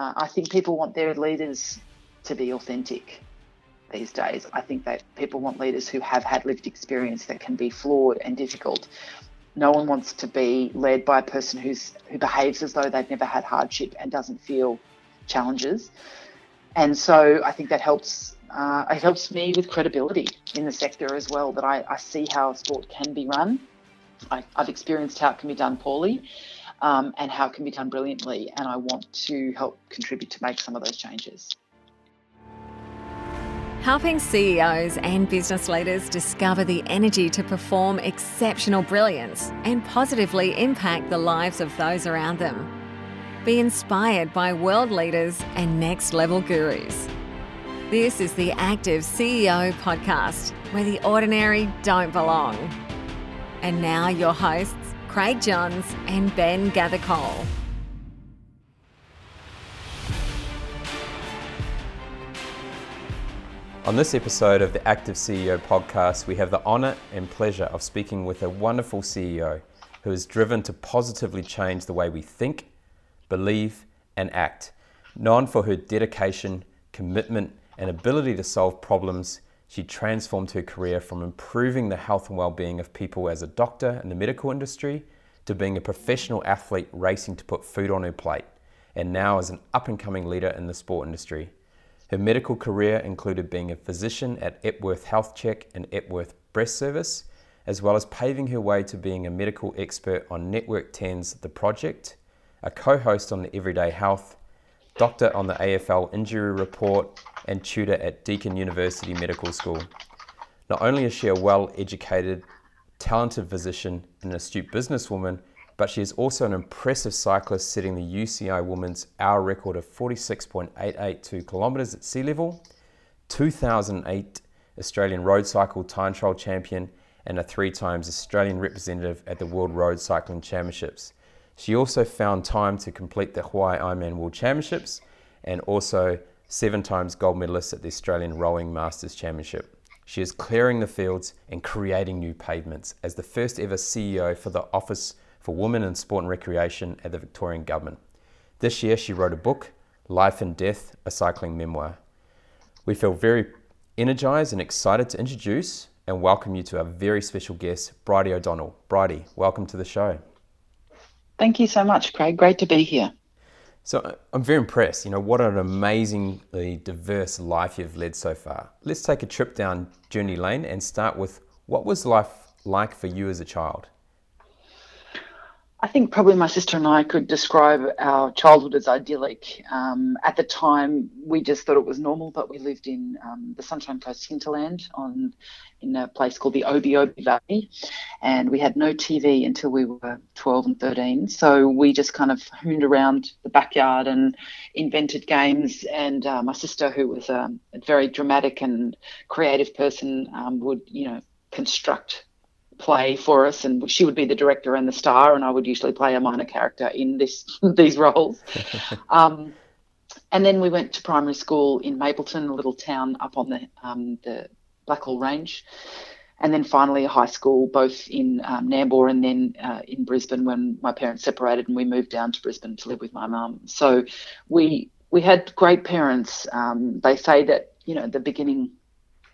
Uh, I think people want their leaders to be authentic these days. I think that people want leaders who have had lived experience that can be flawed and difficult. No one wants to be led by a person who's who behaves as though they've never had hardship and doesn't feel challenges. And so I think that helps. Uh, it helps me with credibility in the sector as well. That I, I see how sport can be run. I, have experienced how it can be done poorly, um, and how it can be done brilliantly. And I want to help contribute to make some of those changes. Helping CEOs and business leaders discover the energy to perform exceptional brilliance and positively impact the lives of those around them. Be inspired by world leaders and next level gurus. This is the Active CEO podcast, where the ordinary don't belong. And now, your hosts, Craig Johns and Ben Gathercole. On this episode of the Active CEO podcast, we have the honour and pleasure of speaking with a wonderful CEO who is driven to positively change the way we think, believe, and act. Known for her dedication, commitment, and ability to solve problems, she transformed her career from improving the health and well-being of people as a doctor in the medical industry to being a professional athlete racing to put food on her plate, and now as an up-and-coming leader in the sport industry. Her medical career included being a physician at Epworth Health Check and Epworth Breast Service, as well as paving her way to being a medical expert on Network 10's The Project, a co host on the Everyday Health, doctor on the AFL Injury Report, and tutor at Deakin University Medical School. Not only is she a well educated, talented physician and an astute businesswoman, but she is also an impressive cyclist, setting the UCI Women's hour record of 46.882 kilometres at sea level, 2008 Australian Road Cycle Time Trial Champion, and a three times Australian representative at the World Road Cycling Championships. She also found time to complete the Hawaii Ironman World Championships and also seven times gold medalist at the Australian Rowing Masters Championship. She is clearing the fields and creating new pavements as the first ever CEO for the Office for Women in Sport and Recreation at the Victorian Government. This year, she wrote a book, Life and Death, a cycling memoir. We feel very energized and excited to introduce and welcome you to our very special guest, Bridie O'Donnell. Bridie, welcome to the show. Thank you so much, Craig. Great to be here. So uh, I'm very impressed. You know, what an amazingly diverse life you've led so far. Let's take a trip down Journey Lane and start with what was life like for you as a child? I think probably my sister and I could describe our childhood as idyllic. Um, at the time, we just thought it was normal, but we lived in um, the Sunshine Coast hinterland on in a place called the Obi Obi Valley, and we had no TV until we were 12 and 13. So we just kind of hooned around the backyard and invented games. And uh, my sister, who was a, a, very dramatic and creative person, um, would you know construct play for us, and she would be the director and the star, and I would usually play a minor character in this these roles. um, and then we went to primary school in Mapleton, a little town up on the um, the Blackall Range, and then finally a high school, both in um, Nambour and then uh, in Brisbane when my parents separated and we moved down to Brisbane to live with my mum. So we we had great parents. Um, they say that you know the beginning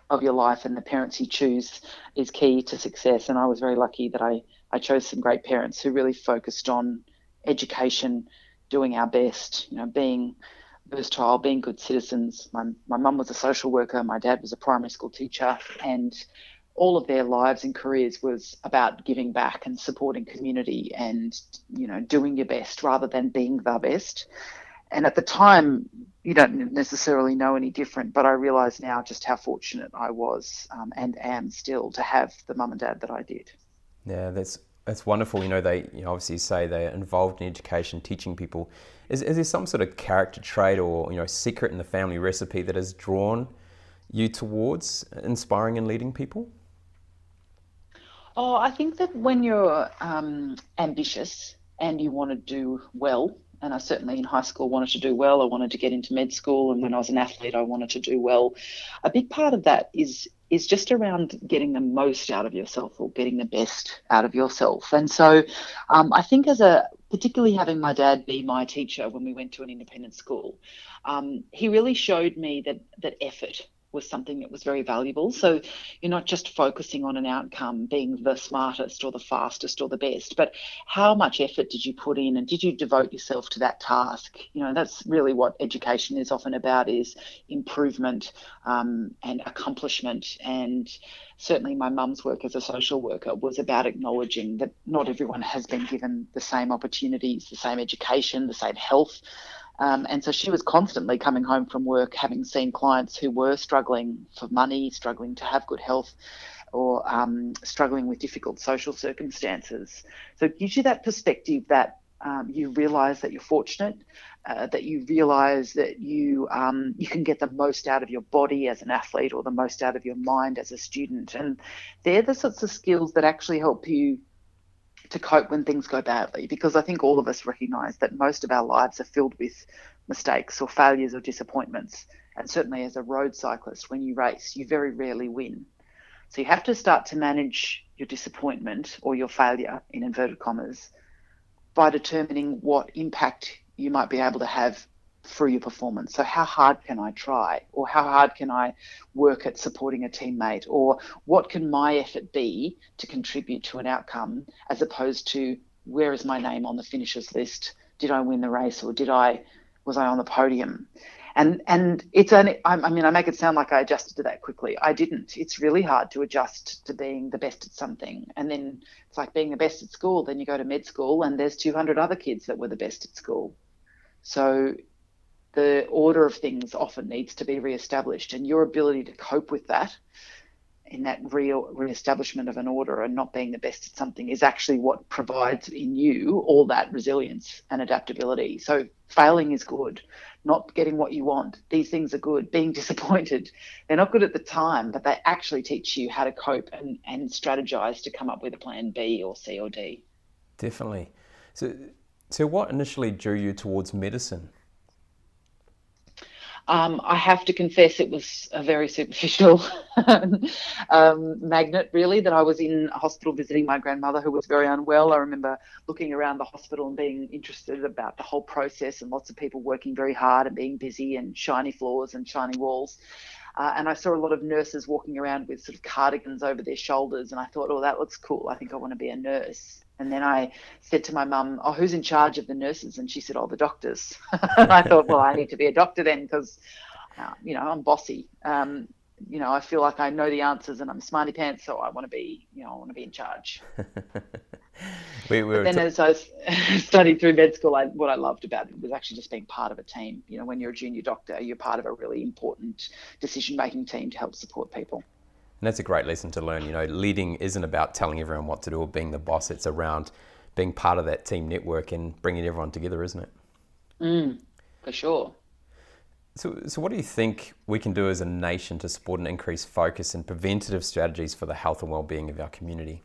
of your life and the parents you choose is key to success. And I was very lucky that I, I chose some great parents who really focused on education, doing our best, you know, being versatile, being good citizens. My, my mum was a social worker, my dad was a primary school teacher, and all of their lives and careers was about giving back and supporting community and, you know, doing your best rather than being the best. And at the time, you don't necessarily know any different, but I realise now just how fortunate I was um, and am still to have the mum and dad that I did. Yeah, that's that's wonderful. You know, they you know, obviously say they're involved in education, teaching people. Is, is there some sort of character trait or you know secret in the family recipe that has drawn you towards inspiring and leading people? Oh, I think that when you're um, ambitious and you want to do well and I certainly in high school wanted to do well. I wanted to get into med school, and when I was an athlete, I wanted to do well. A big part of that is is just around getting the most out of yourself or getting the best out of yourself. And so, um, I think as a particularly having my dad be my teacher when we went to an independent school, um, he really showed me that that effort was something that was very valuable. So you're not just focusing on an outcome being the smartest or the fastest or the best, but how much effort did you put in and did you devote yourself to that task? You know, that's really what education is often about is improvement um, and accomplishment. And certainly my mum's work as a social worker was about acknowledging that not everyone has been given the same opportunities, the same education, the same health. Um, and so she was constantly coming home from work, having seen clients who were struggling for money, struggling to have good health, or um, struggling with difficult social circumstances. So it gives you that perspective that um, you realise that you're fortunate, uh, that you realise that you um, you can get the most out of your body as an athlete, or the most out of your mind as a student, and they're the sorts of skills that actually help you to cope when things go badly because I think all of us recognize that most of our lives are filled with mistakes or failures or disappointments. And certainly as a road cyclist, when you race, you very rarely win. So you have to start to manage your disappointment or your failure, in inverted commas, by determining what impact you might be able to have through your performance. So, how hard can I try? Or how hard can I work at supporting a teammate? Or what can my effort be to contribute to an outcome as opposed to where is my name on the finishers list? Did I win the race or did I was I on the podium? And and it's only I, I mean I make it sound like I adjusted to that quickly. I didn't. It's really hard to adjust to being the best at something. And then it's like being the best at school. Then you go to med school and there's 200 other kids that were the best at school. So the order of things often needs to be re-established and your ability to cope with that in that real re-establishment of an order and not being the best at something is actually what provides in you all that resilience and adaptability. So failing is good. Not getting what you want. These things are good. Being disappointed. They're not good at the time but they actually teach you how to cope and, and strategize to come up with a plan b or c or d. Definitely. So so what initially drew you towards medicine um, I have to confess it was a very superficial um, magnet, really, that I was in a hospital visiting my grandmother who was very unwell. I remember looking around the hospital and being interested about the whole process and lots of people working very hard and being busy and shiny floors and shiny walls. Uh, and I saw a lot of nurses walking around with sort of cardigans over their shoulders. And I thought, oh, that looks cool. I think I want to be a nurse. And then I said to my mum, "Oh, who's in charge of the nurses?" And she said, "Oh, the doctors." and I thought, well, I need to be a doctor then because, uh, you know, I'm bossy. Um, you know, I feel like I know the answers and I'm smarty pants, so I want to be, you know, I want to be in charge. we, we then, t- as I studied through med school, I, what I loved about it was actually just being part of a team. You know, when you're a junior doctor, you're part of a really important decision-making team to help support people. And that's a great lesson to learn. You know, leading isn't about telling everyone what to do or being the boss. It's around being part of that team network and bringing everyone together, isn't it? Mm, for sure. So, so what do you think we can do as a nation to support an increased focus and preventative strategies for the health and well-being of our community?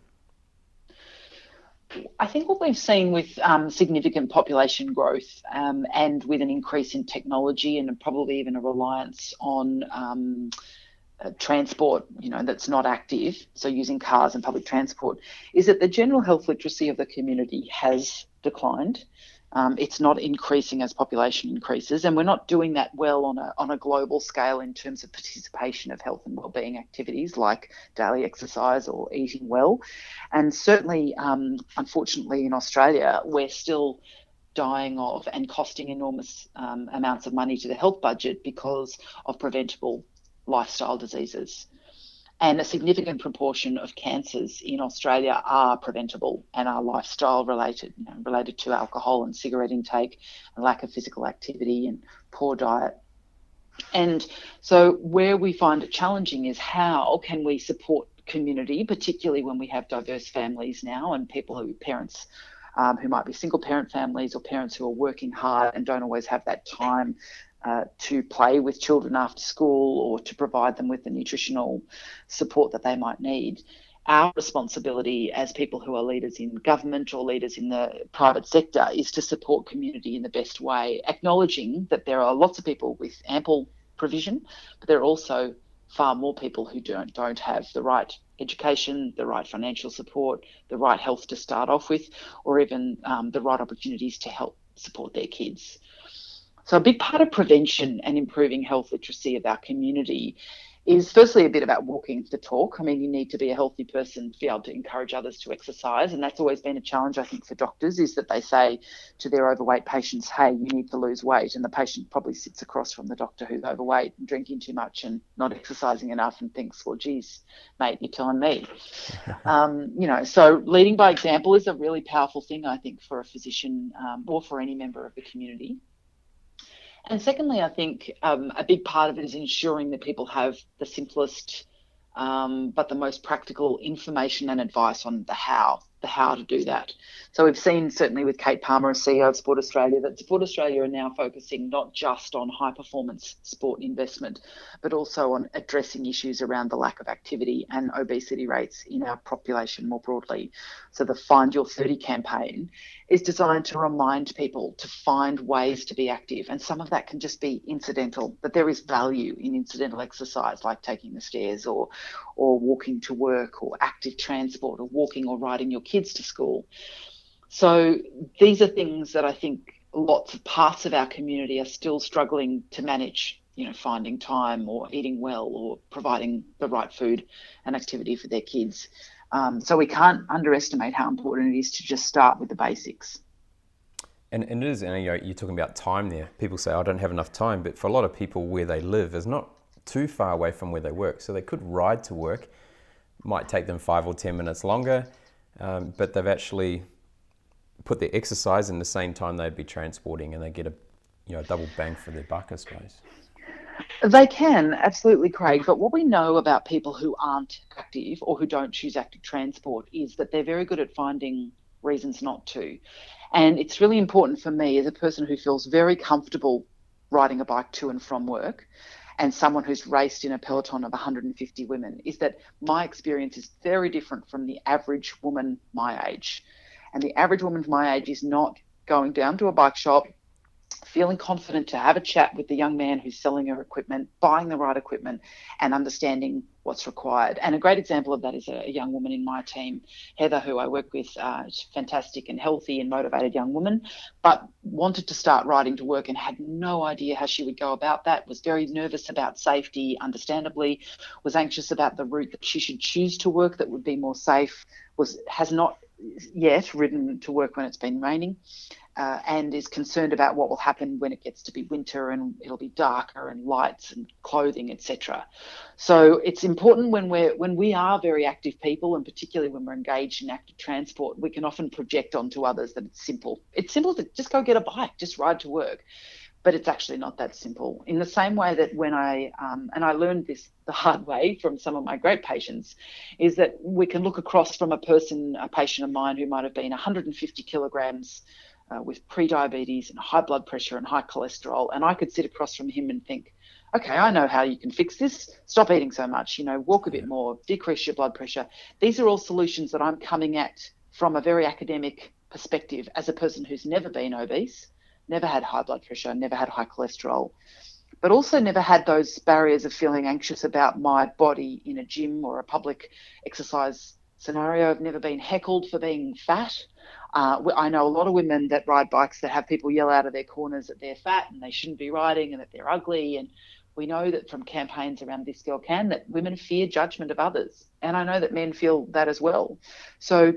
I think what we've seen with um, significant population growth um, and with an increase in technology and probably even a reliance on um, uh, transport, you know, that's not active, so using cars and public transport, is that the general health literacy of the community has declined. Um, it's not increasing as population increases, and we're not doing that well on a on a global scale in terms of participation of health and wellbeing activities like daily exercise or eating well. And certainly, um, unfortunately, in Australia, we're still dying of and costing enormous um, amounts of money to the health budget because of preventable lifestyle diseases. And a significant proportion of cancers in Australia are preventable and are lifestyle related, you know, related to alcohol and cigarette intake, and lack of physical activity, and poor diet. And so, where we find it challenging is how can we support community, particularly when we have diverse families now and people who parents um, who might be single parent families or parents who are working hard and don't always have that time uh, to play with children after school or to provide them with the nutritional support that they might need. Our responsibility as people who are leaders in government or leaders in the private sector is to support community in the best way, acknowledging that there are lots of people with ample provision, but there are also far more people who don't don't have the right education, the right financial support, the right health to start off with, or even um, the right opportunities to help support their kids. So, a big part of prevention and improving health literacy of our community is firstly a bit about walking the talk. I mean, you need to be a healthy person to be able to encourage others to exercise, and that's always been a challenge, I think, for doctors is that they say to their overweight patients, "Hey, you need to lose weight," and the patient probably sits across from the doctor who's overweight and drinking too much and not exercising enough, and thinks, "Well, geez, mate, you're telling me." um, you know, so leading by example is a really powerful thing, I think, for a physician um, or for any member of the community. And secondly, I think um, a big part of it is ensuring that people have the simplest um, but the most practical information and advice on the how how to do that. So we've seen certainly with Kate Palmer, CEO of Sport Australia, that Sport Australia are now focusing not just on high performance sport investment, but also on addressing issues around the lack of activity and obesity rates in our population more broadly. So the Find Your 30 campaign is designed to remind people to find ways to be active. And some of that can just be incidental, but there is value in incidental exercise like taking the stairs or or walking to work or active transport or walking or riding your kids to school. So these are things that I think lots of parts of our community are still struggling to manage you know finding time or eating well or providing the right food and activity for their kids. Um, so we can't underestimate how important it is to just start with the basics. And, and it is and you know, you're talking about time there. People say i don't have enough time but for a lot of people where they live is not too far away from where they work. So they could ride to work might take them five or ten minutes longer um, but they've actually put their exercise in the same time they'd be transporting, and they get a you know double bang for their buck, I suppose. They can, absolutely, Craig. But what we know about people who aren't active or who don't choose active transport is that they're very good at finding reasons not to. And it's really important for me, as a person who feels very comfortable riding a bike to and from work, and someone who's raced in a peloton of 150 women, is that my experience is very different from the average woman my age. And the average woman of my age is not going down to a bike shop, feeling confident to have a chat with the young man who's selling her equipment, buying the right equipment, and understanding what's required. And a great example of that is a, young woman in my team, Heather, who I work with, uh, fantastic and healthy and motivated young woman, but wanted to start riding to work and had no idea how she would go about that, was very nervous about safety, understandably, was anxious about the route that she should choose to work that would be more safe, was has not yet ridden to work when it's been raining uh, and is concerned about what will happen when it gets to be winter and it'll be darker and lights and clothing, etc. So it's important when we're when we are very active people, and particularly when we're engaged in active transport, we can often project onto others that it's simple. It's simple to just go get a bike, just ride to work. But it's actually not that simple. In the same way that when I, um, and I learned this the hard way from some of my great patients, is that we can look across from a person, a patient of mine who might have been 150 kilograms uh, with pre-diabetes and high blood pressure and high cholesterol, and I could sit across from him and think, okay, I know how you can fix this. Stop eating so much, you know, walk a bit more, decrease your blood pressure. These are all solutions that I'm coming at from a very academic perspective as a person who's never been obese, never had high blood pressure, never had high cholesterol, but also never had those barriers of feeling anxious about my body in a gym or a public exercise scenario. I've never been heckled for being fat. Uh, I know a lot of women that ride bikes that have people yell out of their corners that they're fat and they shouldn't be riding and that they're ugly. And we know that from campaigns around This Girl Can that women fear judgment of others. And I know that men feel that as well. So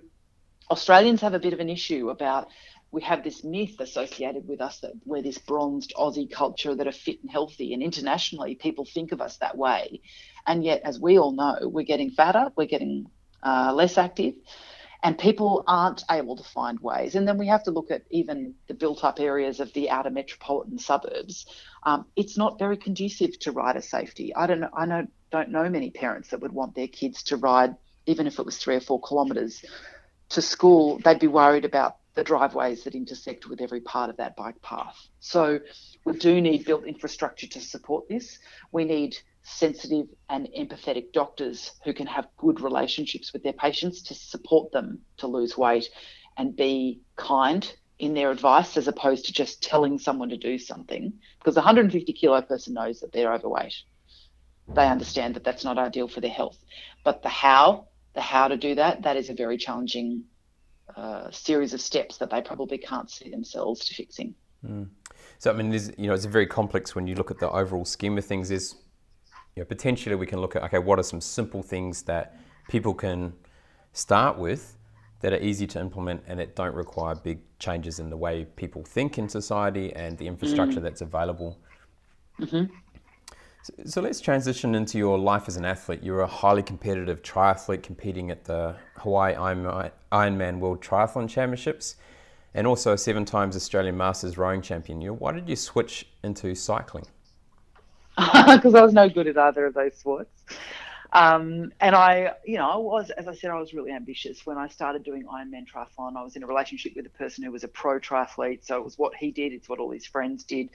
Australians have a bit of an issue about we have this myth associated with us that we're this bronzed Aussie culture that are fit and healthy. And internationally, people think of us that way. And yet, as we all know, we're getting fatter, we're getting uh, less active and people aren't able to find ways. And then we have to look at even the built up areas of the outer metropolitan suburbs. Um, it's not very conducive to rider safety. I don't know, I know, don't know many parents that would want their kids to ride, even if it was three or four kilometres to school. They'd be worried about the driveways that intersect with every part of that bike path. So we do need built infrastructure to support this. We need sensitive and empathetic doctors who can have good relationships with their patients to support them to lose weight and be kind in their advice as opposed to just telling someone to do something because a 150 kilo person knows that they're overweight. they understand that that's not ideal for their health. But the how, the how to do that, that is a very challenging uh, series of steps that they probably can't see themselves to fixing. Mm. So I mean, you know, it's very complex when you look at the overall scheme of things. Is you know, potentially we can look at okay, what are some simple things that people can start with that are easy to implement and that don't require big changes in the way people think in society and the infrastructure mm. that's available. Mm-hmm. So, so, let's transition into your life as an athlete. You're a highly competitive triathlete competing at the Hawaii Ironman World Triathlon Championships and also a seven times Australian Masters rowing champion. Why did you switch into cycling? Because I was no good at either of those sports. Um, and I, you know, I was, as I said, I was really ambitious. When I started doing Ironman triathlon, I was in a relationship with a person who was a pro triathlete. So it was what he did, it's what all his friends did.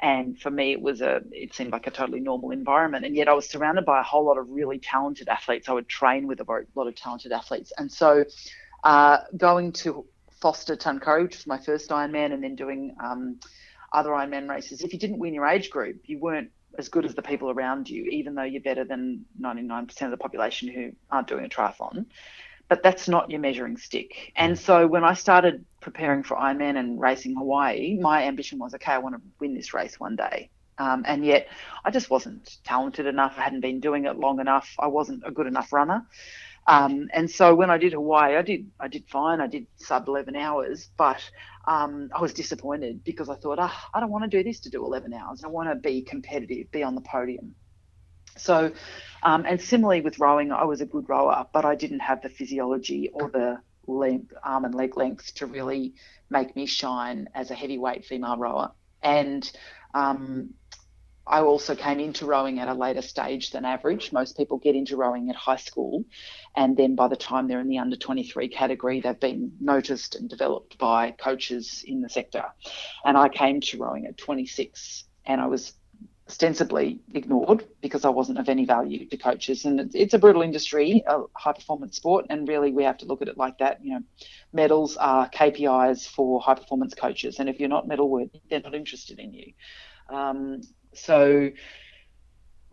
And for me, it was a, it seemed like a totally normal environment. And yet I was surrounded by a whole lot of really talented athletes. I would train with a lot of talented athletes. And so uh, going to Forster Tuncurry, which was my first Ironman, and then doing um, other Ironman races, if you didn't win your age group, you weren't as good as the people around you, even though you're better than 99% of the population who aren't doing a triathlon. But that's not your measuring stick. And so when I started preparing for Ironman and racing Hawaii, my ambition was okay, I want to win this race one day. Um, and yet I just wasn't talented enough. I hadn't been doing it long enough. I wasn't a good enough runner. Um, and so when I did Hawaii, I did I did fine. I did sub 11 hours, but um, I was disappointed because I thought, oh, I don't want to do this to do 11 hours. I want to be competitive, be on the podium. So, um, and similarly with rowing, I was a good rower, but I didn't have the physiology or the length, arm and leg length to really make me shine as a heavyweight female rower. And um, I also came into rowing at a later stage than average. Most people get into rowing at high school, and then by the time they're in the under 23 category, they've been noticed and developed by coaches in the sector. And I came to rowing at 26, and I was ostensibly ignored because I wasn't of any value to coaches. And it's a brutal industry, a high performance sport, and really we have to look at it like that. You know, medals are KPIs for high performance coaches, and if you're not medal worthy, they're not interested in you. Um, so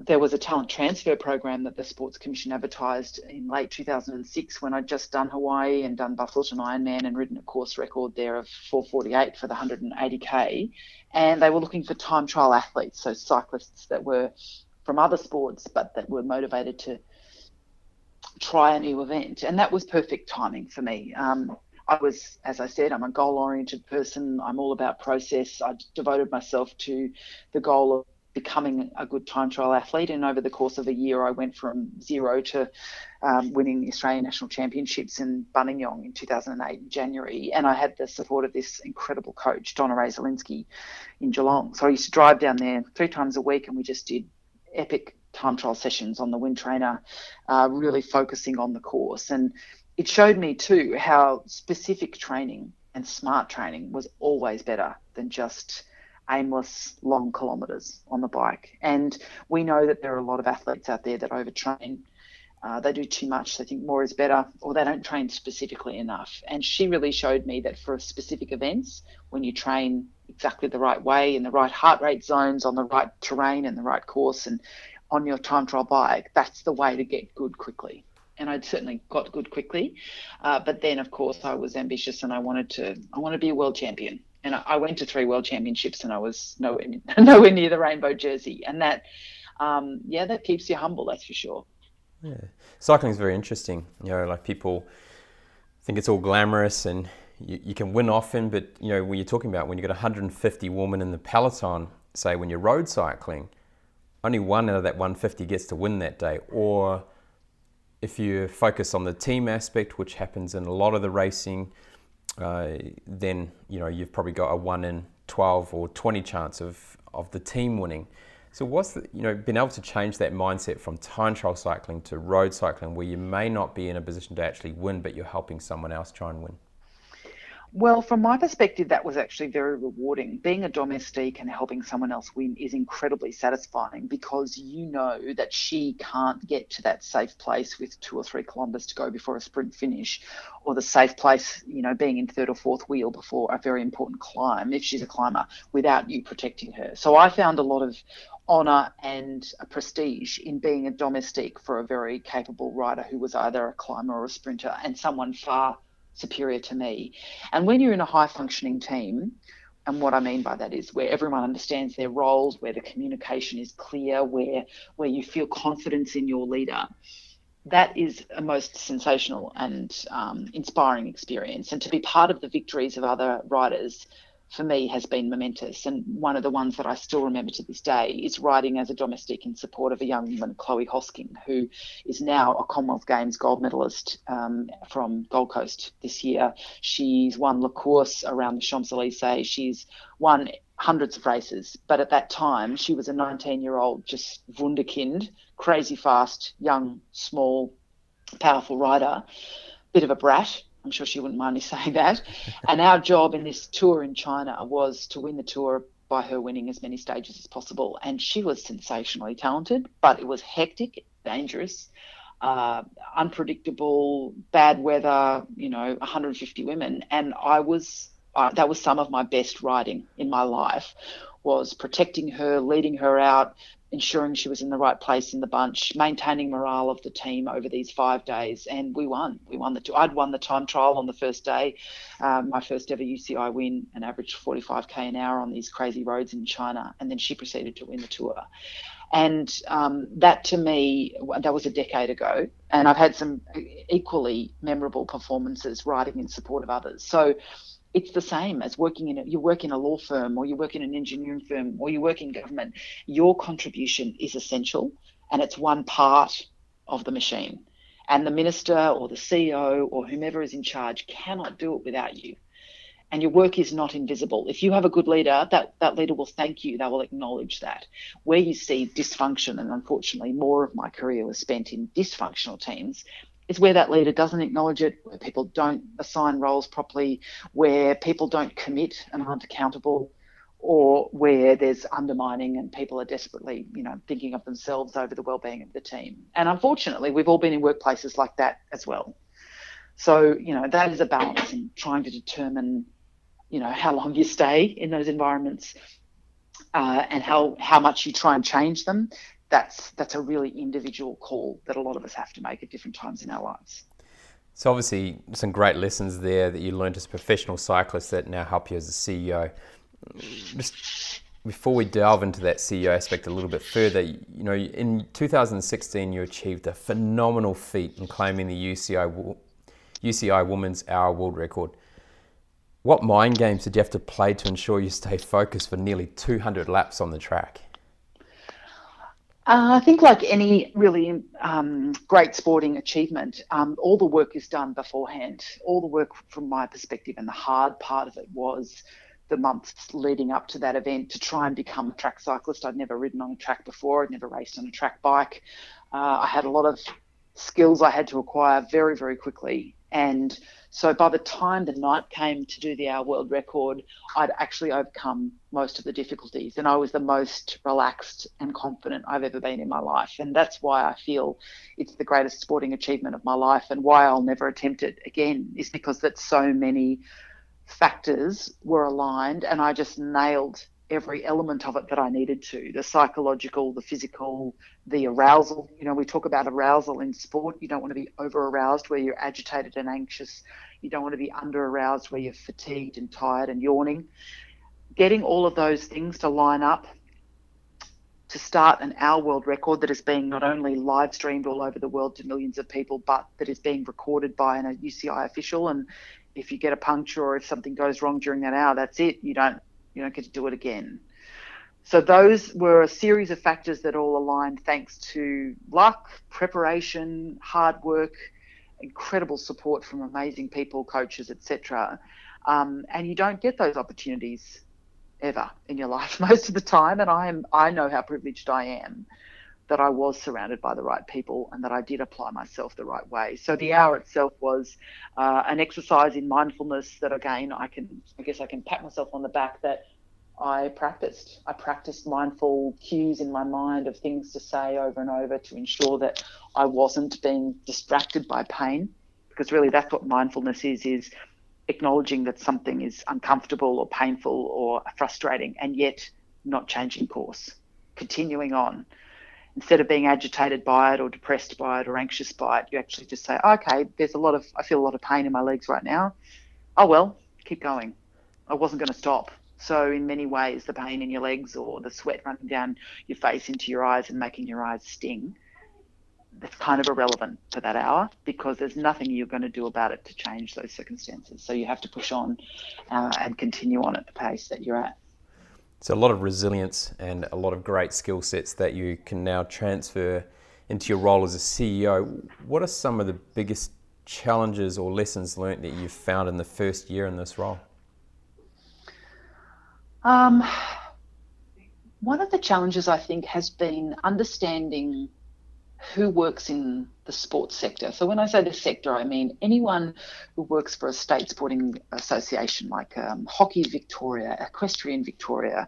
there was a talent transfer program that the Sports Commission advertised in late 2006 when I'd just done Hawaii and done Busselton Ironman and ridden a course record there of 448 for the 180k. And they were looking for time trial athletes, so cyclists that were from other sports but that were motivated to try a new event. And that was perfect timing for me. Um, I was, as I said, I'm a goal oriented person. I'm all about process. I devoted myself to the goal of becoming a good time trial athlete. And over the course of a year, I went from zero to um, winning the Australian National Championships in Buninyong in 2008 in January. And I had the support of this incredible coach, Donna Rae-Szalinski, in Geelong. So I used to drive down there three times a week and we just did epic time trial sessions on the wind trainer, uh, really focusing on the course. And it showed me too how specific training and smart training was always better than just aimless long kilometres on the bike. And we know that there are a lot of athletes out there that overtrain. Uh, they do too much. They think more is better, or they don't train specifically enough. And she really showed me that for specific events, when you train exactly the right way in the right heart rate zones, on the right terrain and the right course, and on your time trial bike, that's the way to get good quickly. And I certainly got good quickly, uh, but then of course I was ambitious and I wanted to. I want to be a world champion and I went to three world championships and I was nowhere nowhere near the rainbow jersey, and that um, yeah, that keeps you humble, that's for sure. Yeah, cycling is very interesting. You know, like people think it's all glamorous and you, you can win often, but you know when you're talking about when you've got 150 women in the peloton, say when you're road cycling, only one out of that 150 gets to win that day, or if you focus on the team aspect, which happens in a lot of the racing uh, then you know you've probably got a one in 12 or 20 chance of, of the team winning. So what's the, you know been able to change that mindset from time trial cycling to road cycling, where you may not be in a position to actually win, but you're helping someone else try and win. Well, from my perspective, that was actually very rewarding. Being a domestique and helping someone else win is incredibly satisfying because you know that she can't get to that safe place with two or three kilometres to go before a sprint finish, or the safe place, you know, being in third or fourth wheel before a very important climb, if she's a climber, without you protecting her. So I found a lot of honour and prestige in being a domestique for a very capable rider who was either a climber or a sprinter and someone far superior to me. And when you're in a high functioning team, and what I mean by that is where everyone understands their roles, where the communication is clear, where where you feel confidence in your leader. That is a most sensational and um, inspiring experience. And to be part of the victories of other riders for me has been momentous. And one of the ones that I still remember to this day is riding as a domestique in support of a young woman, Chloe Hosking, who is now a Commonwealth Games gold medalist um, from Gold Coast this year. She's won La Course around the Champs Elysees. She's won hundreds of races, but at that time she was a 19 year old, just wunderkind, crazy fast, young, small, powerful rider, bit of a brat I'm sure she wouldn't mind me saying that. and our job in this tour in China was to win the tour by her winning as many stages as possible. And she was sensationally talented, but it was hectic, dangerous, uh, unpredictable, bad weather, you know, 150 women. And I was, uh, that was some of my best riding in my life was protecting her, leading her out, ensuring she was in the right place in the bunch, maintaining morale of the team over these five days, and we won. We won the. I'd won the time trial on the first day, um, my first ever UCI win, an average 45k an hour on these crazy roads in China, and then she proceeded to win the tour. And um, that to me, that was a decade ago, and I've had some equally memorable performances riding in support of others. So it's the same as working in a, you work in a law firm or you work in an engineering firm or you work in government. Your contribution is essential and it's one part of the machine. And the minister or the CEO or whomever is in charge cannot do it without you. And your work is not invisible. If you have a good leader, that, that leader will thank you. They will acknowledge that. Where you see dysfunction, and unfortunately, more of my career was spent in dysfunctional teams, is where that leader doesn't acknowledge it, where people don't assign roles properly, where people don't commit and aren't accountable, or where there's undermining and people are desperately, you know, thinking of themselves over the well-being of the team. And unfortunately, we've all been in workplaces like that as well. So, you know, that is a balance in trying to determine, you know, how long you stay in those environments uh, and how how much you try and change them that's that's a really individual call that a lot of us have to make at different times in our lives. So obviously, some great lessons there that you learned as a professional cyclist that now help you as a CEO. Just before we delve into that CEO aspect a little bit further, you know, in 2016 you achieved a phenomenal feat in claiming the UCI UCI Women's Hour World Record. What mind games did you have to play to ensure you stay focused for nearly 200 laps on the track? Uh, I think, like any really um, great sporting achievement, um, all the work is done beforehand. All the work, from my perspective, and the hard part of it was the months leading up to that event to try and become a track cyclist. I'd never ridden on a track before, I'd never raced on a track bike. Uh, I had a lot of skills I had to acquire very, very quickly. And so by the time the night came to do the hour world record, I'd actually overcome most of the difficulties and I was the most relaxed and confident I've ever been in my life. And that's why I feel it's the greatest sporting achievement of my life and why I'll never attempt it again is because that so many factors were aligned and I just nailed every element of it that I needed to the psychological, the physical, the arousal. You know, we talk about arousal in sport. You don't want to be over aroused where you're agitated and anxious. You don't want to be under aroused where you're fatigued and tired and yawning. Getting all of those things to line up to start an hour world record that is being not only live streamed all over the world to millions of people, but that is being recorded by a UCI official. And if you get a puncture or if something goes wrong during that hour, that's it. You don't you don't get to do it again. So those were a series of factors that all aligned thanks to luck, preparation, hard work, incredible support from amazing people, coaches, etc. Um, and you don't get those opportunities ever in your life most of the time. And I am I know how privileged I am that I was surrounded by the right people and that I did apply myself the right way. So the hour itself was uh, an exercise in mindfulness that again I can I guess I can pat myself on the back that I practiced. I practiced mindful cues in my mind of things to say over and over to ensure that I wasn't being distracted by pain because really that's what mindfulness is is acknowledging that something is uncomfortable or painful or frustrating and yet not changing course continuing on. Instead of being agitated by it or depressed by it or anxious by it, you actually just say, okay, there's a lot of, I feel a lot of pain in my legs right now. Oh, well, keep going. I wasn't going to stop. So, in many ways, the pain in your legs or the sweat running down your face into your eyes and making your eyes sting, that's kind of irrelevant for that hour because there's nothing you're going to do about it to change those circumstances. So, you have to push on uh, and continue on at the pace that you're at. So, a lot of resilience and a lot of great skill sets that you can now transfer into your role as a CEO. What are some of the biggest challenges or lessons learned that you've found in the first year in this role? Um, one of the challenges I think has been understanding who works in the sports sector. So when I say the sector, I mean anyone who works for a state sporting association like um, Hockey Victoria, Equestrian Victoria,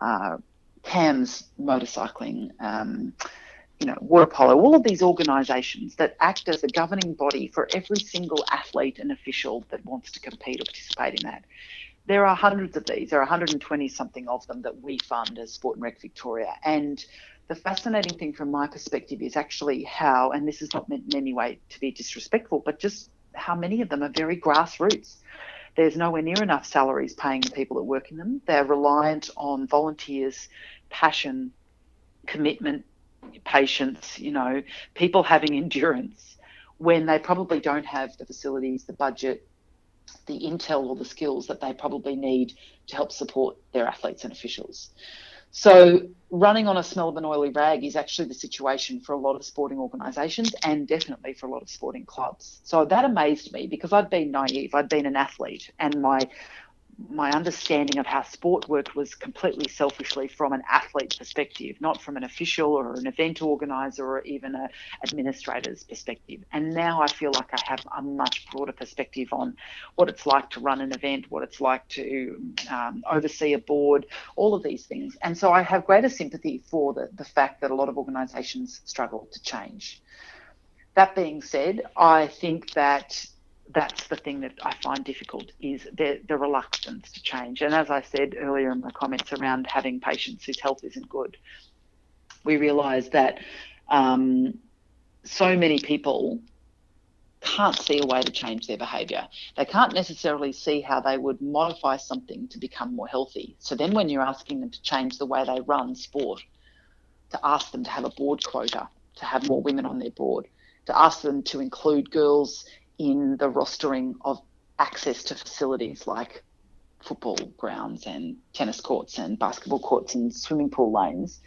uh, CAMS motorcycling, um, you know, water polo, all of these organisations that act as a governing body for every single athlete and official that wants to compete or participate in that there are hundreds of these. There are 120 something of them that we fund as Sport and Rec Victoria. And the fascinating thing from my perspective is actually how, and this is not meant in any way to be disrespectful, but just how many of them are very grassroots. There's nowhere near enough salaries paying the people that work in them. They're reliant on volunteers, passion, commitment, patience, you know, people having endurance when they probably don't have the facilities, the budget, the intel or the skills that they probably need to help support their athletes and officials. So, running on a smell of an oily rag is actually the situation for a lot of sporting organisations and definitely for a lot of sporting clubs. So, that amazed me because I'd been naive. I'd been an athlete, and my my understanding of how sport worked was completely selfishly from an athlete perspective, not from an official or an event organizer or even an administrator's perspective. And now I feel like I have a much broader perspective on what it's like to run an event, what it's like to um, oversee a board, all of these things. And so I have greater sympathy for the, the fact that a lot of organisations struggle to change. That being said, I think that that's the thing that I find difficult is the, the reluctance to change. And as I said earlier in my comments around having patients whose health isn't good, we realise that um, so many people can't see a way to change their behaviour. They can't necessarily see how they would modify something to become more healthy. So then, when you're asking them to change the way they run sport, to ask them to have a board quota, to have more women on their board, to ask them to include girls in the rostering of access to facilities like football grounds and tennis courts and basketball courts and swimming pool lanes,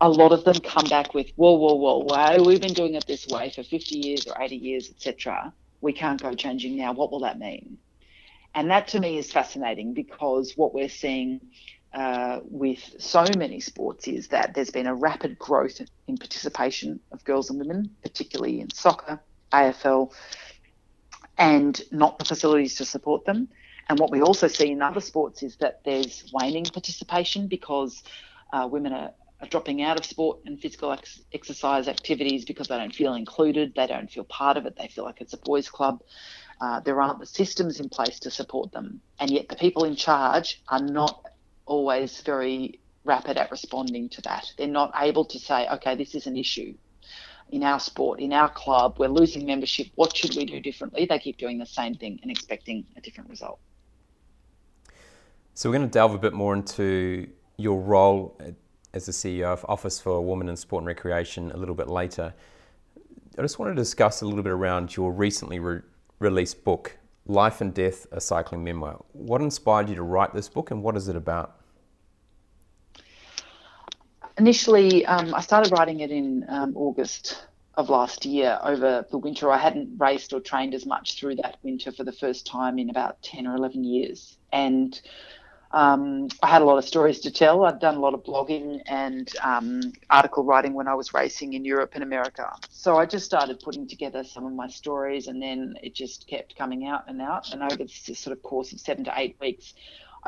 a lot of them come back with, whoa, whoa, whoa, why we've been doing it this way for 50 years or 80 years, etc. We can't go changing now. What will that mean? And that to me is fascinating because what we're seeing uh, with so many sports is that there's been a rapid growth in participation of girls and women, particularly in soccer, AFL, and not the facilities to support them. And what we also see in other sports is that there's waning participation because uh, women are, are, dropping out of sport and physical ex- exercise activities because they don't feel included, they don't feel part of it, they feel like it's a boys' club. Uh, there aren't the systems in place to support them. And yet the people in charge are not always very rapid at responding to that. They're not able to say, okay, this is an issue in our sport, in our club, we're losing membership. What should we do differently? They keep doing the same thing and expecting a different result. So, we're going to delve a bit more into your role as the CEO of Office for Women in Sport and Recreation a little bit later. I just want to discuss a little bit around your recently re- released book, Life and Death, a Cycling Memoir. What inspired you to write this book and what is it about? Initially, um, I started writing it in um, August of last year over the winter. I hadn't raced or trained as much through that winter for the first time in about 10 or 11 years. And um, I had a lot of stories to tell. I'd done a lot of blogging and um, article writing when I was racing in Europe and America. So I just started putting together some of my stories, and then it just kept coming out and out. And over the sort of course of seven to eight weeks,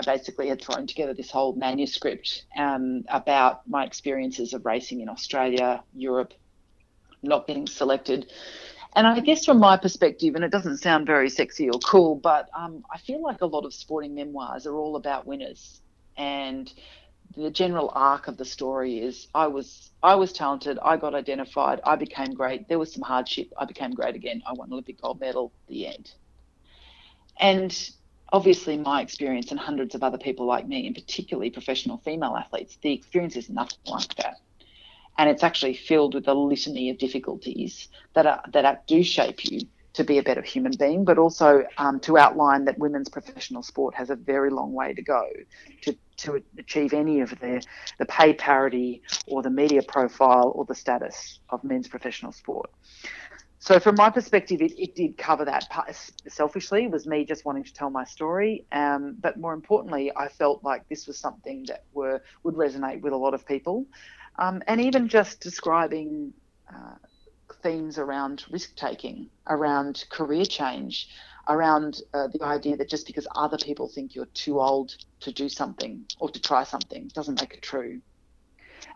I basically had thrown together this whole manuscript um, about my experiences of racing in Australia, Europe, not getting selected. And I guess from my perspective, and it doesn't sound very sexy or cool, but um, I feel like a lot of sporting memoirs are all about winners. And the general arc of the story is I was I was talented, I got identified, I became great. There was some hardship, I became great again. I won Olympic gold medal. The end. And obviously, my experience and hundreds of other people like me, and particularly professional female athletes, the experience is nothing like that. And it's actually filled with a litany of difficulties that are that do shape you to be a better human being, but also um, to outline that women's professional sport has a very long way to go to, to achieve any of the, the pay parity or the media profile or the status of men's professional sport. So, from my perspective, it, it did cover that. Selfishly, it was me just wanting to tell my story. Um, but more importantly, I felt like this was something that were would resonate with a lot of people. Um, and even just describing uh, themes around risk taking, around career change, around uh, the idea that just because other people think you're too old to do something or to try something doesn't make it true.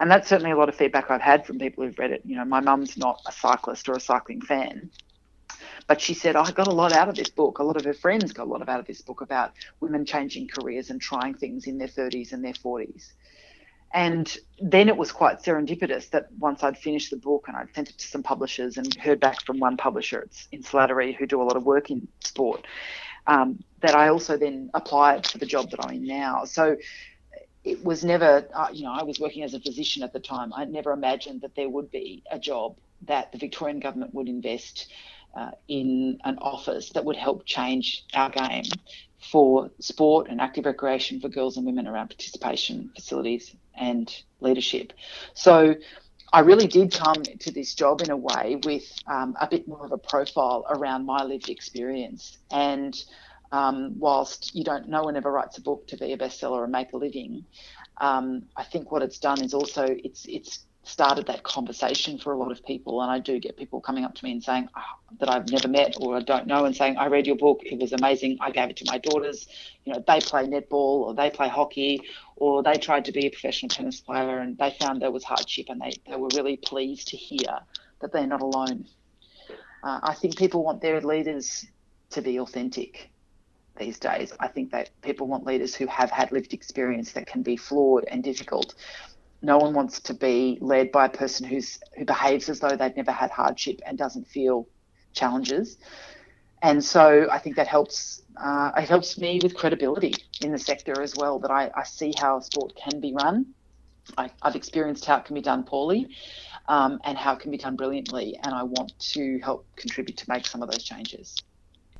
And that's certainly a lot of feedback I've had from people who've read it. You know, my mum's not a cyclist or a cycling fan, but she said, I got a lot out of this book. A lot of her friends got a lot out of this book about women changing careers and trying things in their 30s and their 40s. And then it was quite serendipitous that once I'd finished the book and I'd sent it to some publishers and heard back from one publisher, it's in Slattery, who do a lot of work in sport, um, that I also then applied for the job that I'm in now. So it was never, uh, you know, I was working as a physician at the time. I'd never imagined that there would be a job that the Victorian government would invest uh, in an office that would help change our game for sport and active recreation for girls and women around participation facilities and leadership. So I really did come to this job in a way with um, a bit more of a profile around my lived experience. And um, whilst you don't, no one ever writes a book to be a bestseller and make a living. Um, I think what it's done is also it's it's started that conversation for a lot of people. And I do get people coming up to me and saying oh, that I've never met or I don't know and saying, I read your book, it was amazing. I gave it to my daughters. You know, they play netball or they play hockey or they tried to be a professional tennis player and they found there was hardship and they, they were really pleased to hear that they're not alone. Uh, I think people want their leaders to be authentic these days. I think that people want leaders who have had lived experience that can be flawed and difficult no one wants to be led by a person who's who behaves as though they've never had hardship and doesn't feel challenges. And so I think that helps. Uh, it helps me with credibility in the sector as well. That I, I see how sport can be run. I, have experienced how it can be done poorly, um, and how it can be done brilliantly. And I want to help contribute to make some of those changes.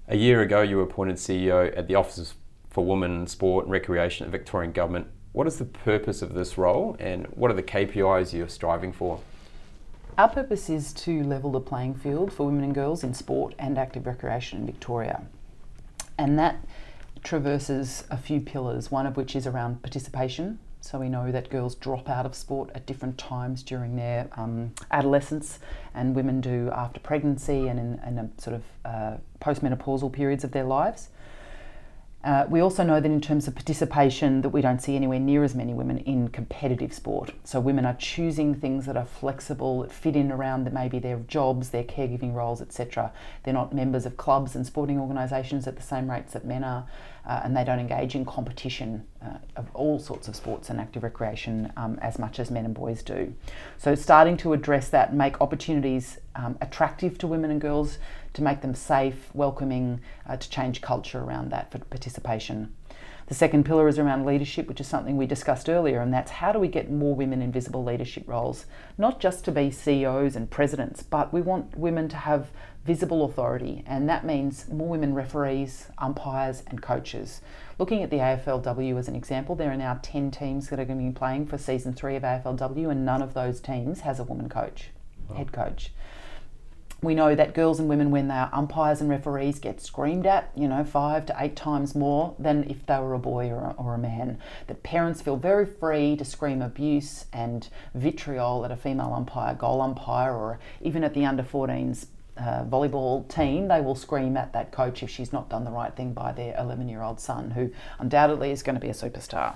A year ago, you were appointed CEO at the Office for Women, Sport and Recreation at Victorian Government what is the purpose of this role and what are the KPIs you're striving for? Our purpose is to level the playing field for women and girls in sport and active recreation in Victoria. And that traverses a few pillars, one of which is around participation. So we know that girls drop out of sport at different times during their um, adolescence, and women do after pregnancy and in, in a sort of uh, postmenopausal periods of their lives. Uh, we also know that in terms of participation that we don't see anywhere near as many women in competitive sport. So women are choosing things that are flexible, that fit in around maybe their jobs, their caregiving roles, etc. They're not members of clubs and sporting organisations at the same rates that men are, uh, and they don't engage in competition uh, of all sorts of sports and active recreation um, as much as men and boys do. So starting to address that, make opportunities um, attractive to women and girls to make them safe, welcoming, uh, to change culture around that for participation. The second pillar is around leadership, which is something we discussed earlier, and that's how do we get more women in visible leadership roles? Not just to be CEOs and presidents, but we want women to have visible authority, and that means more women referees, umpires, and coaches. Looking at the AFLW as an example, there are now 10 teams that are going to be playing for season three of AFLW, and none of those teams has a woman coach, head coach. We know that girls and women, when they are umpires and referees, get screamed at, you know, five to eight times more than if they were a boy or a, or a man. That parents feel very free to scream abuse and vitriol at a female umpire, goal umpire, or even at the under 14s uh, volleyball team, they will scream at that coach if she's not done the right thing by their 11 year old son, who undoubtedly is going to be a superstar.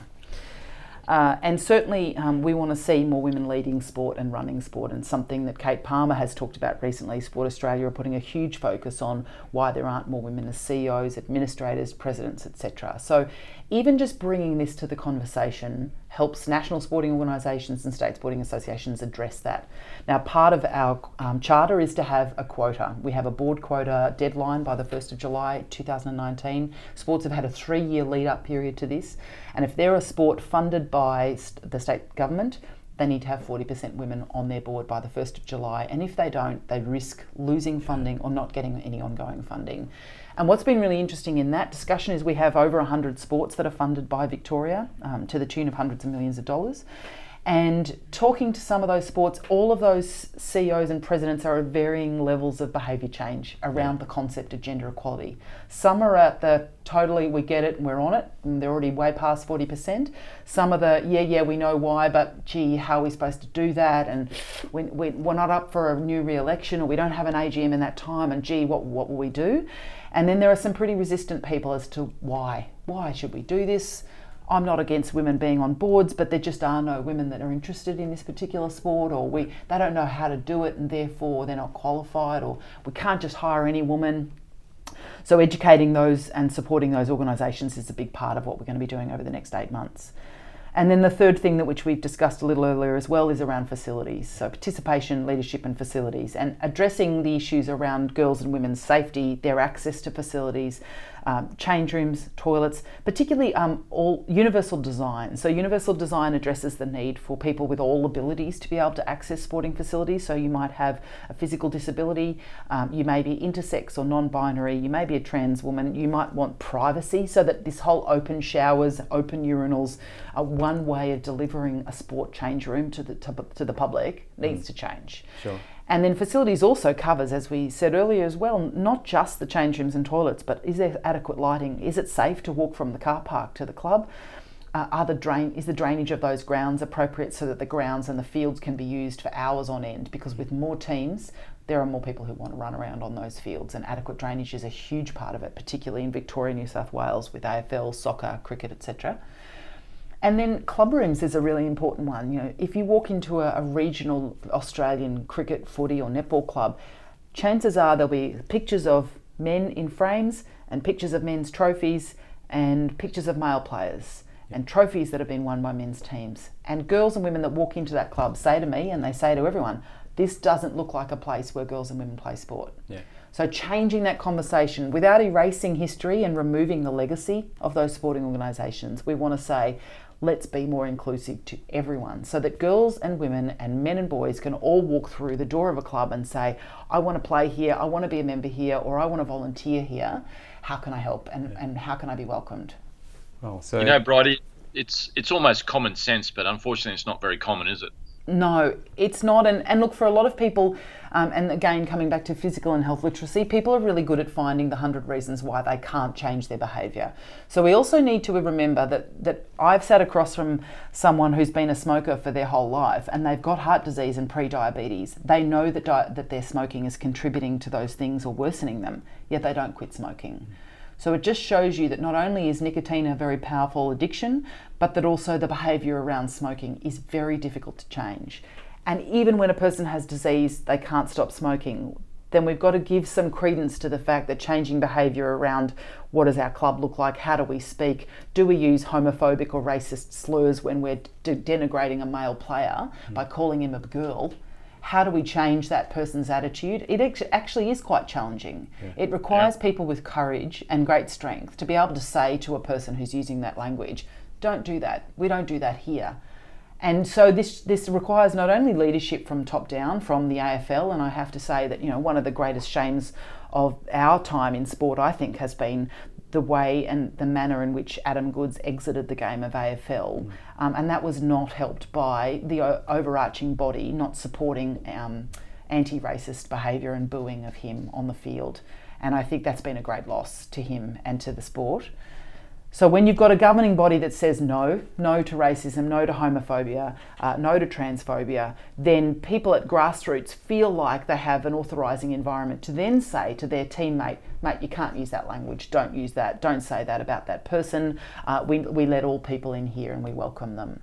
Uh, and certainly, um, we want to see more women leading sport and running sport, and something that Kate Palmer has talked about recently. Sport Australia are putting a huge focus on why there aren't more women as CEOs, administrators, presidents, etc. So, even just bringing this to the conversation helps national sporting organisations and state sporting associations address that. Now, part of our um, charter is to have a quota. We have a board quota deadline by the 1st of July 2019. Sports have had a three year lead up period to this, and if they're a sport funded by the state government, they need to have 40% women on their board by the 1st of July. And if they don't, they risk losing funding or not getting any ongoing funding. And what's been really interesting in that discussion is we have over 100 sports that are funded by Victoria um, to the tune of hundreds of millions of dollars. And talking to some of those sports, all of those CEOs and presidents are at varying levels of behaviour change around yeah. the concept of gender equality. Some are at the totally, we get it and we're on it, and they're already way past 40%. Some are the, yeah, yeah, we know why, but gee, how are we supposed to do that? And we, we, we're not up for a new re election, or we don't have an AGM in that time, and gee, what, what will we do? And then there are some pretty resistant people as to why. Why should we do this? I'm not against women being on boards, but there just are no women that are interested in this particular sport, or we they don't know how to do it, and therefore they're not qualified, or we can't just hire any woman. So educating those and supporting those organisations is a big part of what we're going to be doing over the next eight months. And then the third thing that which we've discussed a little earlier as well is around facilities. So participation, leadership and facilities and addressing the issues around girls and women's safety, their access to facilities, um, change rooms, toilets, particularly um, all universal design. So universal design addresses the need for people with all abilities to be able to access sporting facilities. So you might have a physical disability, um, you may be intersex or non-binary, you may be a trans woman, you might want privacy so that this whole open showers, open urinals, are one way of delivering a sport change room to the to, to the public needs mm. to change. Sure. And then facilities also covers, as we said earlier as well, not just the change rooms and toilets, but is there adequate lighting? Is it safe to walk from the car park to the club? Uh, are the drain is the drainage of those grounds appropriate so that the grounds and the fields can be used for hours on end? Because with more teams, there are more people who want to run around on those fields, and adequate drainage is a huge part of it, particularly in Victoria, New South Wales with AFL, soccer, cricket, etc. And then club rooms is a really important one. You know, if you walk into a, a, regional Australian cricket, footy, or netball club, chances are there'll be pictures of men in frames and pictures of men's trophies and pictures of male players and trophies that have been won by men's teams. And girls and women that walk into that club say to me and they say to everyone, this doesn't look like a place where girls and women play sport. Yeah. So, changing that conversation without erasing history and removing the legacy of those sporting organisations, we want to say, let's be more inclusive to everyone so that girls and women and men and boys can all walk through the door of a club and say, I want to play here, I want to be a member here, or I want to volunteer here. How can I help and, yeah. and how can I be welcomed? Oh, so you know, Bridie, it's it's almost common sense, but unfortunately, it's not very common, is it? No, it's not. And, and look, for a lot of people, um, and again, coming back to physical and health literacy, people are really good at finding the 100 reasons why they can't change their behaviour. So we also need to remember that, that I've sat across from someone who's been a smoker for their whole life and they've got heart disease and pre-diabetes. They know that, di- that their smoking is contributing to those things or worsening them, yet they don't quit smoking. So it just shows you that not only is nicotine a very powerful addiction, but that also the behaviour around smoking is very difficult to change. And even when a person has disease, they can't stop smoking. Then we've got to give some credence to the fact that changing behaviour around what does our club look like, how do we speak, do we use homophobic or racist slurs when we're de- denigrating a male player by calling him a girl, how do we change that person's attitude? It actually is quite challenging. Yeah. It requires yeah. people with courage and great strength to be able to say to a person who's using that language, don't do that. We don't do that here. And so this this requires not only leadership from top down from the AFL, and I have to say that you know one of the greatest shames of our time in sport, I think, has been the way and the manner in which Adam Goodes exited the game of AFL, mm. um, and that was not helped by the o- overarching body not supporting um, anti-racist behaviour and booing of him on the field, and I think that's been a great loss to him and to the sport. So when you've got a governing body that says no, no to racism, no to homophobia, uh, no to transphobia, then people at grassroots feel like they have an authorising environment to then say to their teammate, mate, you can't use that language, don't use that, don't say that about that person. Uh, we, we let all people in here and we welcome them.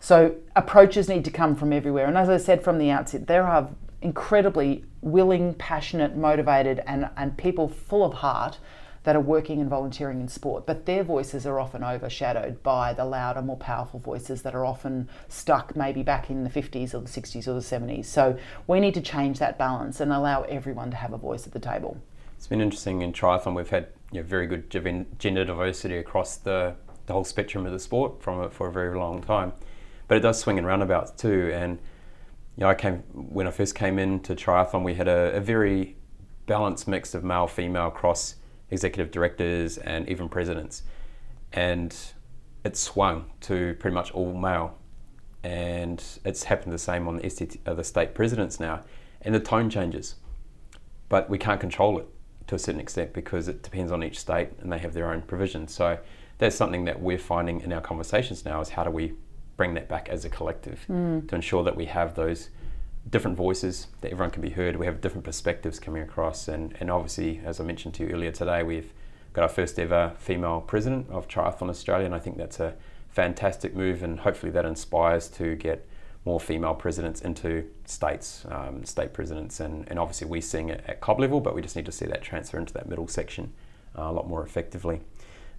So approaches need to come from everywhere. And as I said from the outset, there are incredibly willing, passionate, motivated, and, and people full of heart that are working and volunteering in sport, but their voices are often overshadowed by the louder, more powerful voices that are often stuck maybe back in the 50s or the 60s or the 70s. So we need to change that balance and allow everyone to have a voice at the table. It's been interesting in triathlon. We've had you know, very good gender diversity across the, the whole spectrum of the sport from it for a very long time, but it does swing in roundabouts too. And you know, I came when I first came into triathlon, we had a, a very balanced mix of male, female across executive directors and even presidents, and it swung to pretty much all male, and it's happened the same on the, uh, the state presidents now, and the tone changes, but we can't control it to a certain extent because it depends on each state and they have their own provisions. So that's something that we're finding in our conversations now is how do we bring that back as a collective mm. to ensure that we have those different voices that everyone can be heard. We have different perspectives coming across, and, and obviously, as I mentioned to you earlier today, we've got our first ever female president of Triathlon Australia, and I think that's a fantastic move, and hopefully that inspires to get more female presidents into states, um, state presidents, and, and obviously we're seeing it at COB level, but we just need to see that transfer into that middle section uh, a lot more effectively.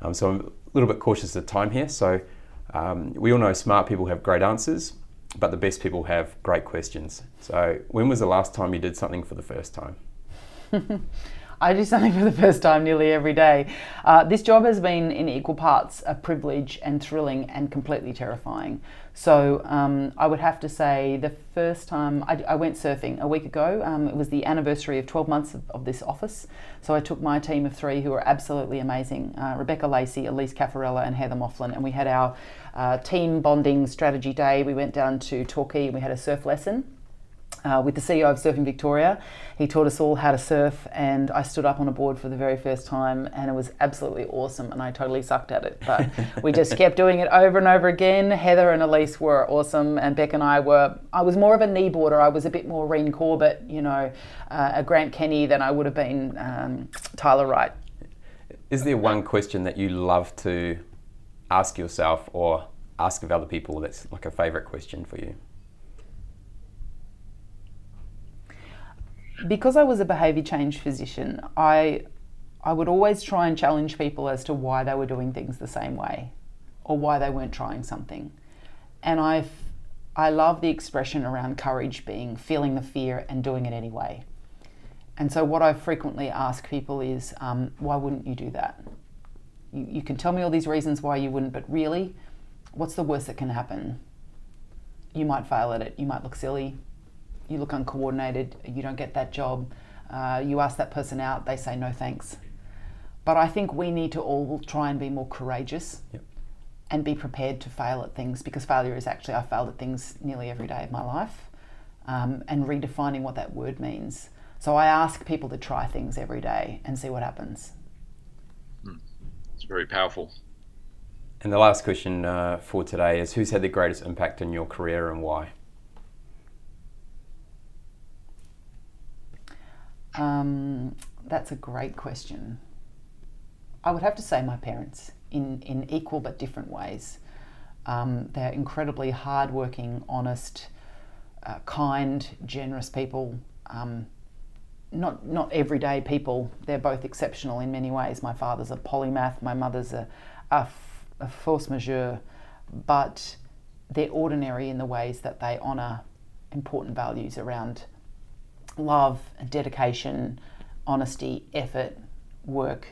Um, so I'm a little bit cautious of time here. So um, we all know smart people have great answers, but the best people have great questions. So, when was the last time you did something for the first time? I do something for the first time nearly every day. Uh, this job has been in equal parts a privilege and thrilling and completely terrifying. So um, I would have to say the first time I, I went surfing a week ago, um, it was the anniversary of 12 months of, of, this office. So I took my team of three who are absolutely amazing uh, Rebecca Lacey, Elise Caffarella, and Heather Moughlin. And we had our uh, team bonding strategy day. We went down to Torquay and we had a surf lesson uh, with the CEO of Surfing Victoria. He taught us all how to surf, and I stood up on a board for the very first time, and it was absolutely awesome. And I totally sucked at it, but we just kept doing it over and over again. Heather and Elise were awesome, and Beck and I were. I was more of a kneeboarder. I was a bit more Reen Corbett, you know, uh, a Grant Kenny than I would have been um, Tyler Wright. Is there one question that you love to ask yourself or ask of other people that's like a favourite question for you? Because I was a behaviour change physician, I I would always try and challenge people as to why they were doing things the same way or why they weren't trying something. And I I love the expression around courage being feeling the fear and doing it anyway. And so what I frequently ask people is, um, why wouldn't you do that? You, you can tell me all these reasons why you wouldn't, but really, what's the worst that can happen? You might fail at it. You might look silly you look uncoordinated, you don't get that job, uh, you ask that person out, they say no thanks. But I think we need to all try and be more courageous yep. and be prepared to fail at things because failure is actually, I failed at things nearly every day of my life um, and redefining what that word means. So I ask people to try things every day and see what happens. Hmm. It's very powerful. And the last question uh, for today is Who's had the greatest impact in your career and why? Um, that's a great question. I would have to say my parents in, in equal but different ways. Um, they're incredibly hardworking, honest, uh, kind, generous people. Um, not not everyday people. They're both exceptional in many ways. My father's a polymath. My mother's a, a, a force majeure, but they're ordinary in the ways that they honour important values around love, dedication, honesty, effort, work,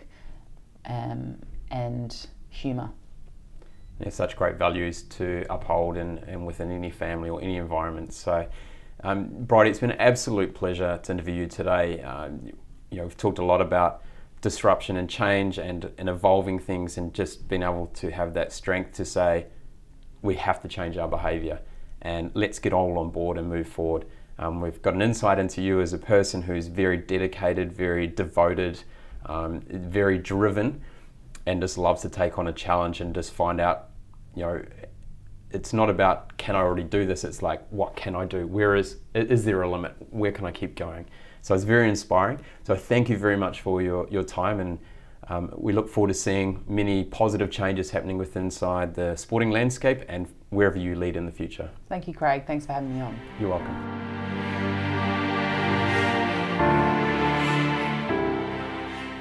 um, and humour. Yeah, such great values to uphold and, and within any family or any environment. So, um, Bridie, it's been an absolute pleasure to interview you today. Um, you know, we've talked a lot about disruption and change and, and evolving things and just being able to have that strength to say we have to change our behaviour and let's get all on board and move forward. Um, we've got an insight into you as a person who's very dedicated, very devoted, um, very driven, and just loves to take on a challenge and just find out, you know, it's not about can I already do this. It's like what can I do? Where is is there a limit? Where can I keep going? So it's very inspiring. So thank you very much for your your time and. Um, we look forward to seeing many positive changes happening with inside the sporting landscape and wherever you lead in the future. Thank you, Craig. Thanks for having me on. You're welcome.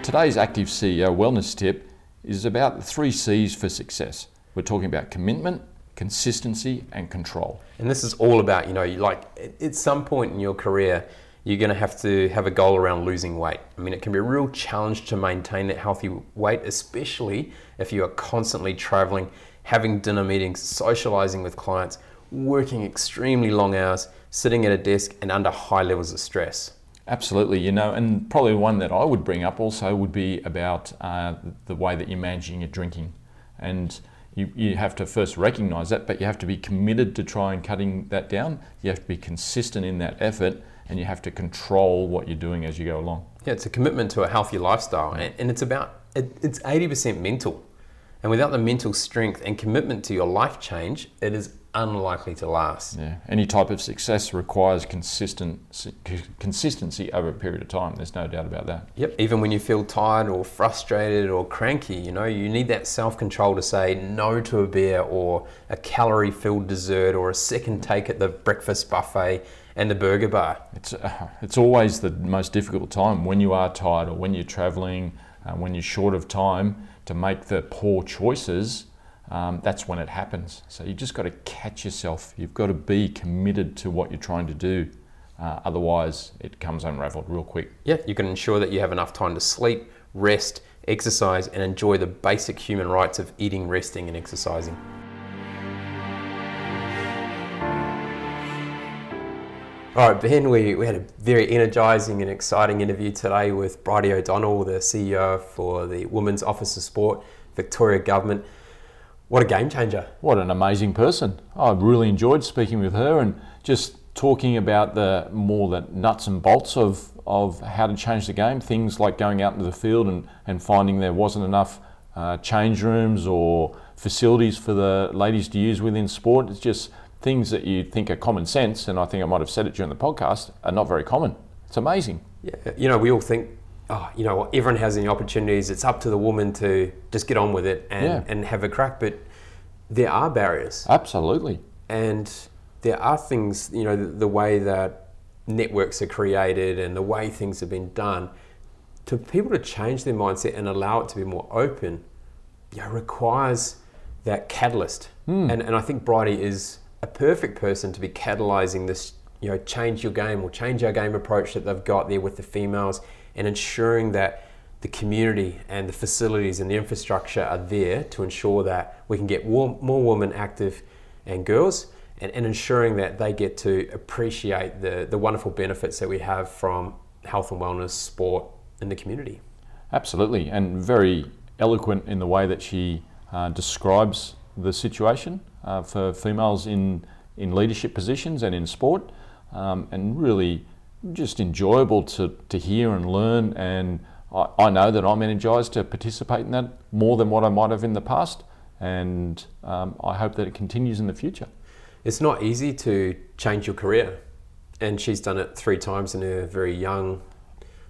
Today's Active CEO Wellness Tip is about the three C's for success. We're talking about commitment, consistency, and control. And this is all about, you know, like at some point in your career, you're going to have to have a goal around losing weight. I mean, it can be a real challenge to maintain that healthy weight, especially if you are constantly traveling, having dinner meetings, socializing with clients, working extremely long hours, sitting at a desk, and under high levels of stress. Absolutely, you know, and probably one that I would bring up also would be about uh, the way that you're managing your drinking. And you, you have to first recognize that, but you have to be committed to try and cutting that down. You have to be consistent in that effort, and you have to control what you're doing as you go along. Yeah, it's a commitment to a healthy lifestyle, and it's about it, it's 80% mental. And without the mental strength and commitment to your life change, it is unlikely to last. Yeah, any type of success requires consistent consistency over a period of time. There's no doubt about that. Yep. Even when you feel tired or frustrated or cranky, you know, you need that self-control to say no to a beer or a calorie-filled dessert or a second take at the breakfast buffet and the burger bar. It's uh, it's always the most difficult time when you are tired or when you're traveling, uh, when you're short of time to make the poor choices um, that's when it happens. So you just got to catch yourself. You've got to be committed to what you're trying to do. Uh, otherwise, it comes unraveled real quick. Yeah, you can ensure that you have enough time to sleep, rest, exercise, and enjoy the basic human rights of eating, resting, and exercising. All right, Ben, we, we had a very energising and exciting interview today with Bridie O'Donnell, the CEO for the Women's Office of Sport, Victoria Government. What a game changer. What an amazing person. I really enjoyed speaking with her and just talking about the more the nuts and bolts of, of how to change the game. Things like going out into the field and, and finding there wasn't enough uh, change rooms or facilities for the ladies to use within sport. It's just things that you think are common sense, and I think I might have said it during the podcast, are not very common. It's amazing. Yeah, you know, we all think oh, you know, what, everyone has any opportunities. It's up to the woman to just get on with it and, yeah. and have a crack. But there are barriers. Absolutely. And there are things, you know, the, the way that networks are created and the way things have been done. To people to change their mindset and allow it to be more open, you know, requires that catalyst. Mm. And, and I think Bridie is a perfect person to be catalyzing this, you know, change your game or change our game approach that they've got there with the females and ensuring that the community and the facilities and the infrastructure are there to ensure that we can get more, women active and girls and, and ensuring that they get to appreciate the, the wonderful benefits that we have from health and wellness, sport in the community. Absolutely, and very eloquent in the way that she uh, describes the situation uh, for females in, in leadership positions and in sport, um, and really just enjoyable to, to hear and learn. And I, I know that I'm energized to participate in that more than what I might have in the past. And um, I hope that it continues in the future. It's not easy to change your career. And she's done it three times in her very young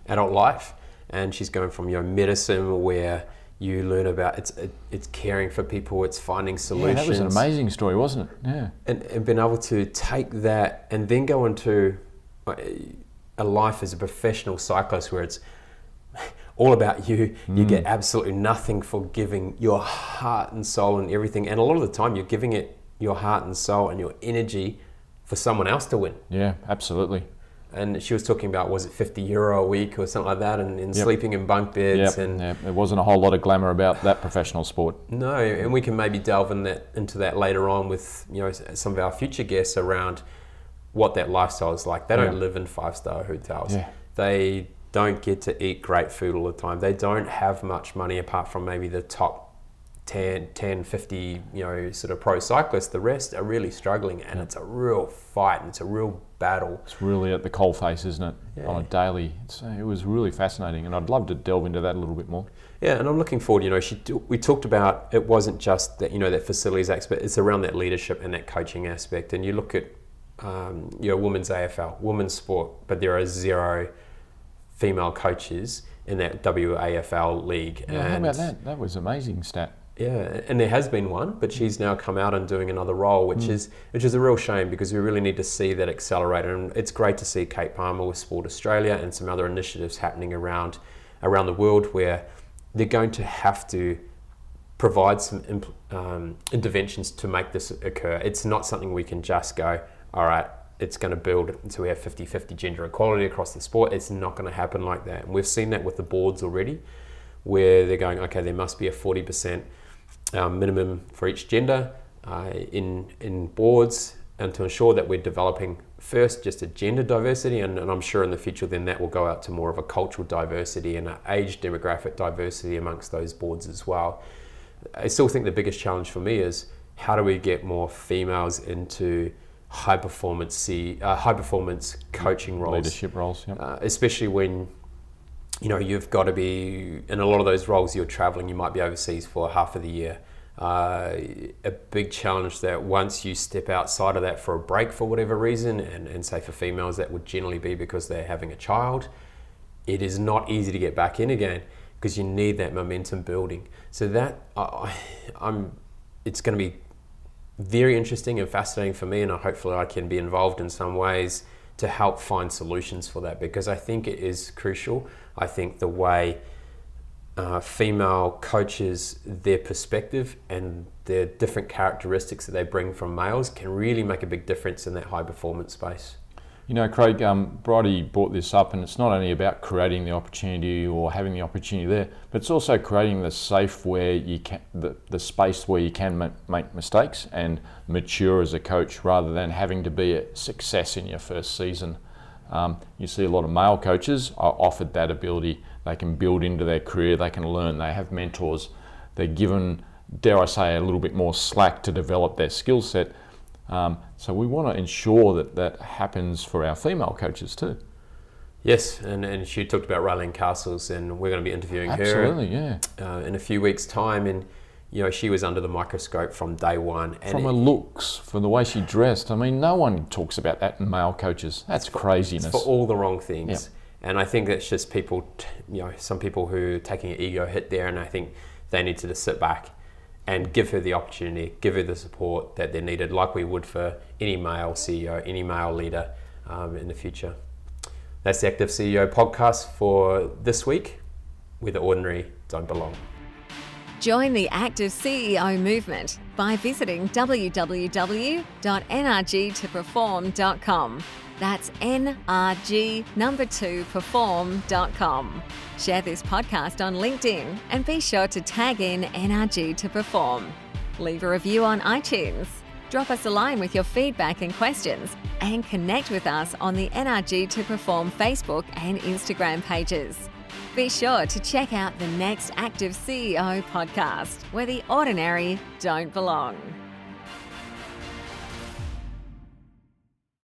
adult life. And she's going from your know, medicine where you learn about it's it's caring for people, it's finding solutions. Yeah, that was an amazing story, wasn't it? Yeah. And, and being able to take that and then go into a life as a professional cyclist where it's all about you. You get mm. absolutely nothing for giving your heart and soul and everything. And a lot of the time, you're giving it your heart and soul and your energy for someone else to win. Yeah, absolutely. And she was talking about was it 50 euro a week or something like that, and, and yep. sleeping in bunk beds. Yep. And yep. there wasn't a whole lot of glamour about that professional sport. No, and we can maybe delve in that into that later on with you know some of our future guests around what that lifestyle is like. They don't yeah. live in five star hotels. Yeah. They don't get to eat great food all the time. They don't have much money apart from maybe the top 10, 10 50, you know, sort of pro cyclists. The rest are really struggling and yeah. it's a real fight and it's a real battle. It's really at the coal face, isn't it? Yeah. On a daily. It's, it was really fascinating and I'd love to delve into that a little bit more. Yeah, and I'm looking forward. You know, she we talked about it wasn't just that you know that facilities aspect. It's around that leadership and that coaching aspect. And you look at um, you know, women's AFL, women's sport, but there are zero female coaches in that WAFL league. Yeah, and how about that? That was amazing stat. Yeah, and there has been one, but she's now come out and doing another role, which mm. is which is a real shame because we really need to see that accelerator. And it's great to see Kate Palmer with Sport Australia and some other initiatives happening around around the world where they're going to have to provide some um, interventions to make this occur. It's not something we can just go, all right, it's going to build until we have 50 50 gender equality across the sport. It's not going to happen like that. And we've seen that with the boards already, where they're going, okay, there must be a 40% um, minimum for each gender uh, in, in boards, and to ensure that we're developing first just a gender diversity, and, and, I'm sure in the future then that will go out to more of a cultural diversity and an age demographic diversity amongst those boards as well. I still think the biggest challenge for me is how do we get more females into high performance uh, high performance coaching roles, leadership roles, yep. uh, especially when you know you've got to be in a lot of those roles. You're traveling, you might be overseas for half of the year. Uh, a big challenge that once you step outside of that for a break for whatever reason, and, and say for females that would generally be because they're having a child, it is not easy to get back in again because you need that momentum building. So that I, I'm, it's going to be very interesting and fascinating for me, and hopefully I can be involved in some ways to help find solutions for that because I think it is crucial. I think the way uh, female coaches, their perspective and their different characteristics that they bring from males can really make a big difference in that high performance space. You know, Craig, um, Bridie brought this up, and it's not only about creating the opportunity or having the opportunity there, but it's also creating the safe where you can, the, the space where you can ma- make mistakes and mature as a coach rather than having to be a success in your first season. Um, you see a lot of male coaches are offered that ability. They can build into their career, they can learn, they have mentors, they're given, dare I say, a little bit more slack to develop their skill set um, so we want to ensure that that happens for our female coaches too. Yes, and, and she talked about Raelene Castles, and we're going to be interviewing Absolutely, her yeah. Uh, in a few weeks' time. And you know, she was under the microscope from day one. And from her looks, from the way she dressed. I mean, no one talks about that in male coaches. That's craziness. for all the wrong things. And I think that's just people, you know, some people who are taking an ego hit there, and I think they need to just sit back and give her the opportunity, give her the support that they're needed, like we would for any male CEO, any male leader um, in the future. That's the Active CEO podcast for this week, where the ordinary don't belong. Join the Active CEO movement by visiting www.nrg2perform.com. That's nrg number 2 perform.com. Share this podcast on LinkedIn and be sure to tag in NRG to perform. Leave a review on iTunes. Drop us a line with your feedback and questions and connect with us on the NRG to Perform Facebook and Instagram pages. Be sure to check out the next Active CEO podcast where the ordinary don't belong.